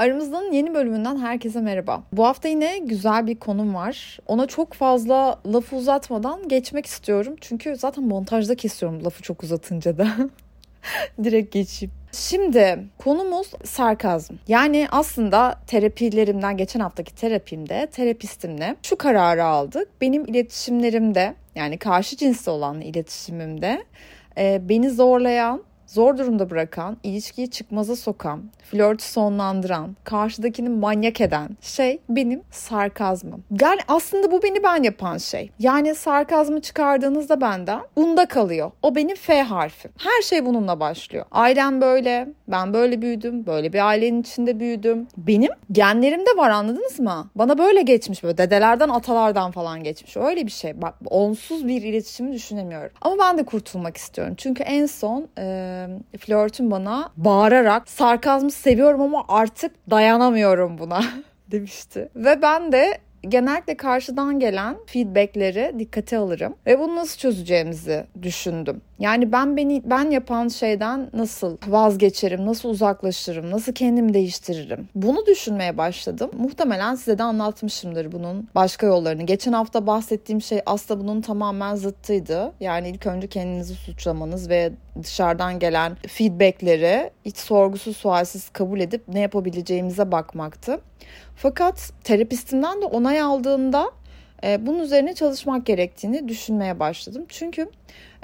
Aramızdan yeni bölümünden herkese merhaba. Bu hafta yine güzel bir konum var. Ona çok fazla lafı uzatmadan geçmek istiyorum. Çünkü zaten montajda kesiyorum lafı çok uzatınca da. Direkt geçeyim. Şimdi konumuz sarkazm. Yani aslında terapilerimden geçen haftaki terapimde terapistimle şu kararı aldık. Benim iletişimlerimde yani karşı cinsle olan iletişimimde e, beni zorlayan zor durumda bırakan, ilişkiyi çıkmaza sokan, flörtü sonlandıran, karşıdakini manyak eden şey benim sarkazmım. Yani aslında bu beni ben yapan şey. Yani sarkazmı çıkardığınızda benden bunda kalıyor. O benim F harfim. Her şey bununla başlıyor. Ailem böyle, ben böyle büyüdüm, böyle bir ailenin içinde büyüdüm. Benim genlerimde var anladınız mı? Bana böyle geçmiş böyle dedelerden atalardan falan geçmiş. Öyle bir şey. Bak onsuz bir iletişimi düşünemiyorum. Ama ben de kurtulmak istiyorum. Çünkü en son e, flörtüm bana bağırarak sarkazmı seviyorum ama artık dayanamıyorum buna demişti. Ve ben de genellikle karşıdan gelen feedbackleri dikkate alırım ve bunu nasıl çözeceğimizi düşündüm. Yani ben beni ben yapan şeyden nasıl vazgeçerim, nasıl uzaklaşırım, nasıl kendimi değiştiririm? Bunu düşünmeye başladım. Muhtemelen size de anlatmışımdır bunun başka yollarını. Geçen hafta bahsettiğim şey aslında bunun tamamen zıttıydı. Yani ilk önce kendinizi suçlamanız ve dışarıdan gelen feedbackleri hiç sorgusuz sualsiz kabul edip ne yapabileceğimize bakmaktı. Fakat terapistimden de onay aldığında e, bunun üzerine çalışmak gerektiğini düşünmeye başladım. Çünkü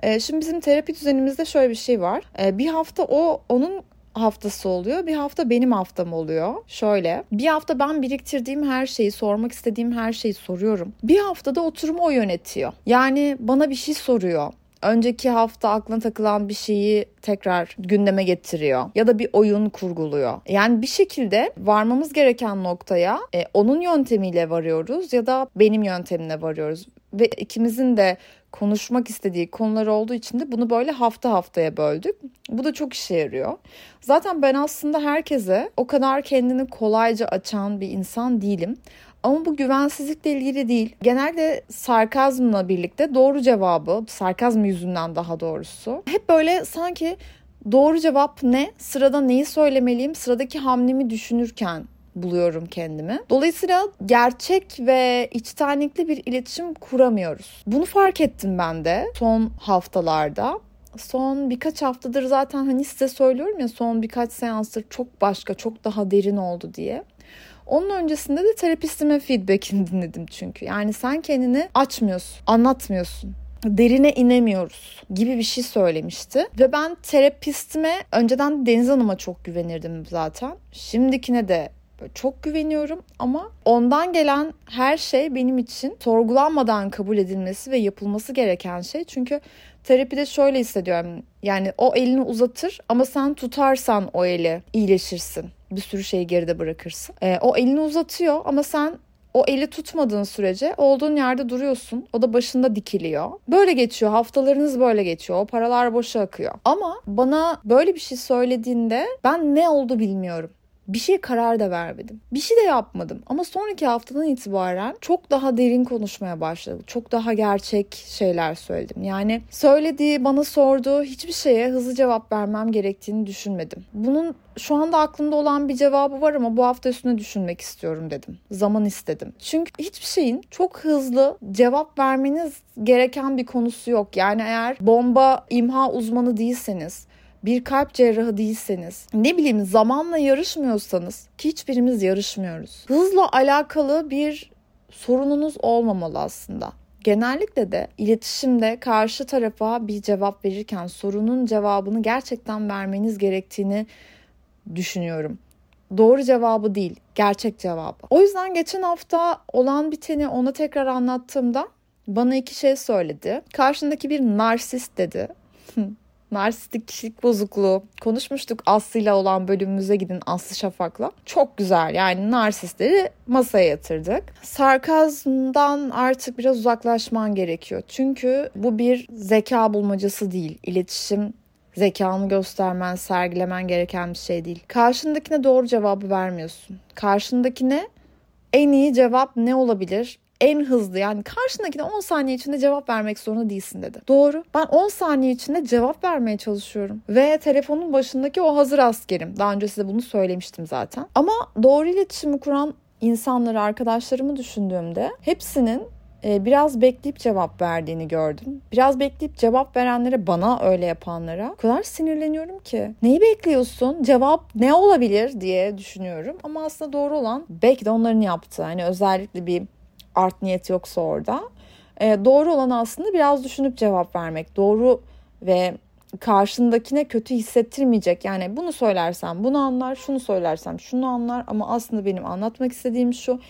e, şimdi bizim terapi düzenimizde şöyle bir şey var. E, bir hafta o onun haftası oluyor. Bir hafta benim haftam oluyor. Şöyle bir hafta ben biriktirdiğim her şeyi, sormak istediğim her şeyi soruyorum. Bir haftada oturumu o yönetiyor. Yani bana bir şey soruyor önceki hafta aklına takılan bir şeyi tekrar gündeme getiriyor ya da bir oyun kurguluyor. Yani bir şekilde varmamız gereken noktaya e, onun yöntemiyle varıyoruz ya da benim yöntemine varıyoruz ve ikimizin de konuşmak istediği konular olduğu için de bunu böyle hafta haftaya böldük. Bu da çok işe yarıyor. Zaten ben aslında herkese o kadar kendini kolayca açan bir insan değilim. Ama bu güvensizlikle ilgili değil. Genelde sarkazmla birlikte doğru cevabı, sarkazm yüzünden daha doğrusu. Hep böyle sanki doğru cevap ne? Sırada neyi söylemeliyim? Sıradaki hamlemi düşünürken buluyorum kendimi. Dolayısıyla gerçek ve içtenlikli bir iletişim kuramıyoruz. Bunu fark ettim ben de son haftalarda son birkaç haftadır zaten hani size söylüyorum ya son birkaç seanstır çok başka, çok daha derin oldu diye. Onun öncesinde de terapistimin feedbackini dinledim çünkü. Yani sen kendini açmıyorsun, anlatmıyorsun derine inemiyoruz gibi bir şey söylemişti. Ve ben terapistime önceden Deniz Hanım'a çok güvenirdim zaten. Şimdikine de çok güveniyorum ama ondan gelen her şey benim için sorgulanmadan kabul edilmesi ve yapılması gereken şey. Çünkü terapide şöyle hissediyorum. Yani o elini uzatır ama sen tutarsan o eli iyileşirsin bir sürü şeyi geride bırakırsın. E, o elini uzatıyor ama sen o eli tutmadığın sürece olduğun yerde duruyorsun. O da başında dikiliyor. Böyle geçiyor. Haftalarınız böyle geçiyor. O paralar boşa akıyor. Ama bana böyle bir şey söylediğinde ben ne oldu bilmiyorum bir şey karar da vermedim. Bir şey de yapmadım. Ama sonraki haftadan itibaren çok daha derin konuşmaya başladım. Çok daha gerçek şeyler söyledim. Yani söylediği, bana sorduğu hiçbir şeye hızlı cevap vermem gerektiğini düşünmedim. Bunun şu anda aklımda olan bir cevabı var ama bu hafta üstüne düşünmek istiyorum dedim. Zaman istedim. Çünkü hiçbir şeyin çok hızlı cevap vermeniz gereken bir konusu yok. Yani eğer bomba imha uzmanı değilseniz bir kalp cerrahı değilseniz, ne bileyim zamanla yarışmıyorsanız ki hiçbirimiz yarışmıyoruz. Hızla alakalı bir sorununuz olmamalı aslında. Genellikle de iletişimde karşı tarafa bir cevap verirken sorunun cevabını gerçekten vermeniz gerektiğini düşünüyorum. Doğru cevabı değil, gerçek cevabı. O yüzden geçen hafta olan biteni ona tekrar anlattığımda bana iki şey söyledi. Karşındaki bir narsist dedi. narsistik kişilik bozukluğu konuşmuştuk Aslı'yla olan bölümümüze gidin Aslı Şafak'la. Çok güzel yani narsistleri masaya yatırdık. Sarkazmdan artık biraz uzaklaşman gerekiyor. Çünkü bu bir zeka bulmacası değil. İletişim zekanı göstermen, sergilemen gereken bir şey değil. Karşındakine doğru cevabı vermiyorsun. Karşındakine en iyi cevap ne olabilir? En hızlı yani karşındakine 10 saniye içinde cevap vermek zorunda değilsin dedi. Doğru. Ben 10 saniye içinde cevap vermeye çalışıyorum. Ve telefonun başındaki o hazır askerim. Daha önce size bunu söylemiştim zaten. Ama doğru iletişimi kuran insanları, arkadaşlarımı düşündüğümde hepsinin e, biraz bekleyip cevap verdiğini gördüm. Biraz bekleyip cevap verenlere bana öyle yapanlara o kadar sinirleniyorum ki. Neyi bekliyorsun? Cevap ne olabilir diye düşünüyorum. Ama aslında doğru olan belki de onların yaptığı. Hani özellikle bir art niyet yoksa orada. E, doğru olan aslında biraz düşünüp cevap vermek. Doğru ve karşındakine kötü hissettirmeyecek. Yani bunu söylersem bunu anlar, şunu söylersem şunu anlar ama aslında benim anlatmak istediğim şu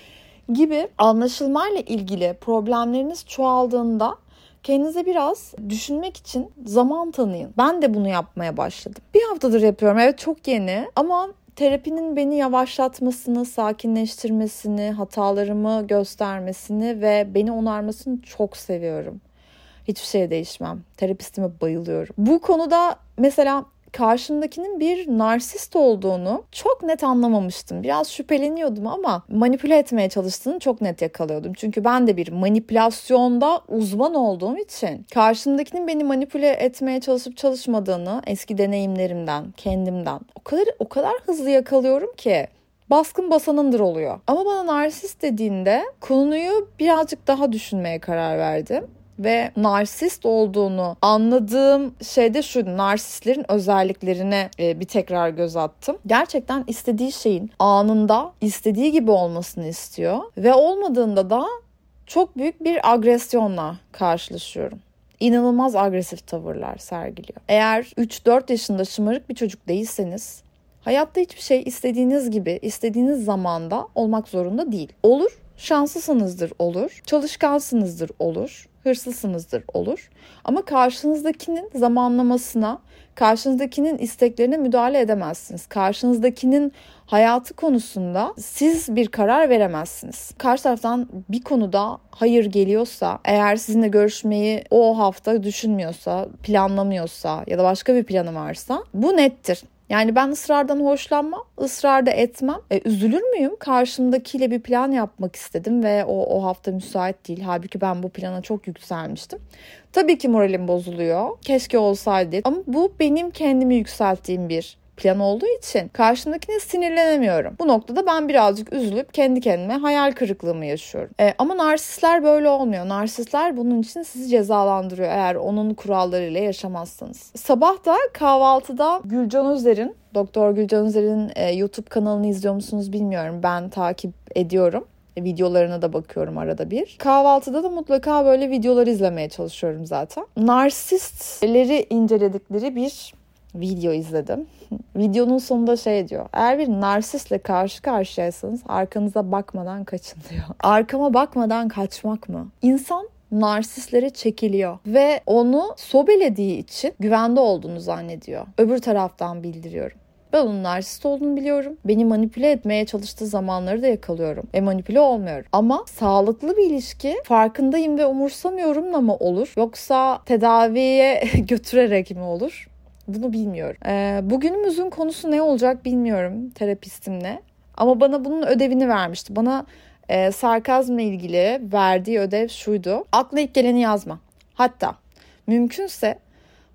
gibi anlaşılmayla ilgili problemleriniz çoğaldığında kendinize biraz düşünmek için zaman tanıyın. Ben de bunu yapmaya başladım. Bir haftadır yapıyorum. Evet çok yeni ama terapinin beni yavaşlatmasını, sakinleştirmesini, hatalarımı göstermesini ve beni onarmasını çok seviyorum. Hiçbir şey değişmem. Terapistime bayılıyorum. Bu konuda mesela karşımdakinin bir narsist olduğunu çok net anlamamıştım. Biraz şüpheleniyordum ama manipüle etmeye çalıştığını çok net yakalıyordum. Çünkü ben de bir manipülasyonda uzman olduğum için karşımdakinin beni manipüle etmeye çalışıp çalışmadığını eski deneyimlerimden, kendimden o kadar o kadar hızlı yakalıyorum ki baskın basanındır oluyor. Ama bana narsist dediğinde konuyu birazcık daha düşünmeye karar verdim ve narsist olduğunu anladığım şeyde şu narsistlerin özelliklerine e, bir tekrar göz attım. Gerçekten istediği şeyin anında istediği gibi olmasını istiyor ve olmadığında da çok büyük bir agresyonla karşılaşıyorum İnanılmaz agresif tavırlar sergiliyor. Eğer 3-4 yaşında şımarık bir çocuk değilseniz hayatta hiçbir şey istediğiniz gibi, istediğiniz zamanda olmak zorunda değil. Olur, şanslısınızdır olur, çalışkansınızdır olur, hırslısınızdır olur. Ama karşınızdakinin zamanlamasına, karşınızdakinin isteklerine müdahale edemezsiniz. Karşınızdakinin hayatı konusunda siz bir karar veremezsiniz. Karşı taraftan bir konuda hayır geliyorsa, eğer sizinle görüşmeyi o hafta düşünmüyorsa, planlamıyorsa ya da başka bir planı varsa bu nettir. Yani ben ısrardan hoşlanmam, ısrar da etmem. E, üzülür müyüm? Karşımdakiyle bir plan yapmak istedim ve o, o hafta müsait değil. Halbuki ben bu plana çok yükselmiştim. Tabii ki moralim bozuluyor. Keşke olsaydı. Ama bu benim kendimi yükselttiğim bir plan olduğu için karşımdakine sinirlenemiyorum. Bu noktada ben birazcık üzülüp kendi kendime hayal kırıklığımı yaşıyorum. E, ama narsistler böyle olmuyor. Narsistler bunun için sizi cezalandırıyor eğer onun kurallarıyla yaşamazsanız. Sabah da kahvaltıda Gülcan Özer'in Doktor Gülcan Özer'in e, YouTube kanalını izliyor musunuz bilmiyorum. Ben takip ediyorum videolarına da bakıyorum arada bir. Kahvaltıda da mutlaka böyle videolar izlemeye çalışıyorum zaten. Narsistleri inceledikleri bir video izledim. Videonun sonunda şey diyor. Eğer bir narsistle karşı karşıyaysanız arkanıza bakmadan kaçın diyor. Arkama bakmadan kaçmak mı? İnsan narsistlere çekiliyor ve onu sobelediği için güvende olduğunu zannediyor. Öbür taraftan bildiriyorum. Ben onun narsist olduğunu biliyorum. Beni manipüle etmeye çalıştığı zamanları da yakalıyorum. Ve manipüle olmuyorum. Ama sağlıklı bir ilişki farkındayım ve umursamıyorumla mı olur? Yoksa tedaviye götürerek mi olur? Bunu bilmiyorum. Ee, bugünümüzün konusu ne olacak bilmiyorum terapistimle. Ama bana bunun ödevini vermişti. Bana e, sarkazmla ilgili verdiği ödev şuydu. Akla ilk geleni yazma. Hatta mümkünse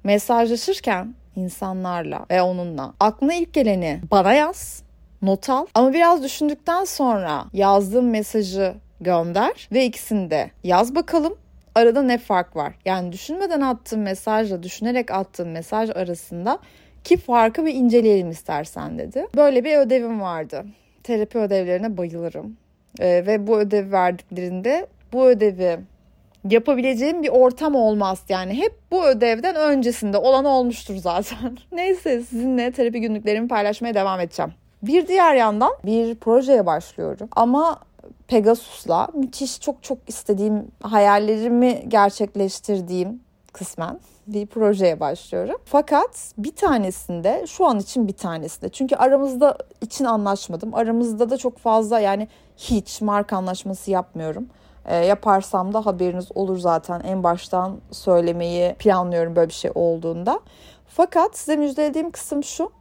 mesajlaşırken insanlarla ve onunla aklına ilk geleni bana yaz, not al. Ama biraz düşündükten sonra yazdığım mesajı gönder ve ikisini de yaz bakalım arada ne fark var? Yani düşünmeden attığım mesajla düşünerek attığım mesaj arasında ki farkı bir inceleyelim istersen dedi. Böyle bir ödevim vardı. Terapi ödevlerine bayılırım. Ee, ve bu ödevi verdiklerinde bu ödevi yapabileceğim bir ortam olmaz. Yani hep bu ödevden öncesinde olan olmuştur zaten. Neyse sizinle terapi günlüklerimi paylaşmaya devam edeceğim. Bir diğer yandan bir projeye başlıyorum. Ama Pegasus'la müthiş çok çok istediğim hayallerimi gerçekleştirdiğim kısmen bir projeye başlıyorum. Fakat bir tanesinde şu an için bir tanesinde çünkü aramızda için anlaşmadım. Aramızda da çok fazla yani hiç marka anlaşması yapmıyorum. E, yaparsam da haberiniz olur zaten en baştan söylemeyi planlıyorum böyle bir şey olduğunda. Fakat size müjdelediğim kısım şu.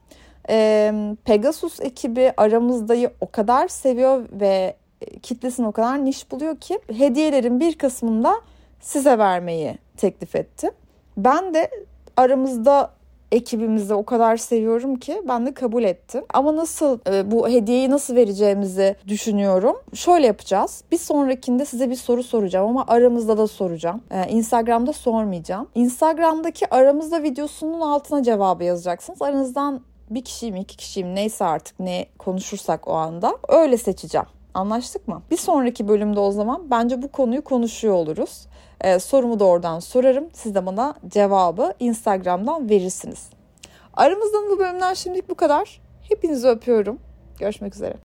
E, Pegasus ekibi aramızdayı o kadar seviyor ve kitlesini o kadar niş buluyor ki hediyelerin bir kısmında size vermeyi teklif etti. Ben de aramızda ekibimizi o kadar seviyorum ki ben de kabul ettim. Ama nasıl e, bu hediyeyi nasıl vereceğimizi düşünüyorum. Şöyle yapacağız. Bir sonrakinde size bir soru soracağım ama aramızda da soracağım. E, Instagram'da sormayacağım. Instagram'daki aramızda videosunun altına cevabı yazacaksınız. Aranızdan bir kişiyim, iki kişiyim neyse artık ne konuşursak o anda öyle seçeceğim. Anlaştık mı? Bir sonraki bölümde o zaman bence bu konuyu konuşuyor oluruz. Ee, sorumu da oradan sorarım. Siz de bana cevabı Instagram'dan verirsiniz. Aramızdan bu bölümden şimdilik bu kadar. Hepinizi öpüyorum. Görüşmek üzere.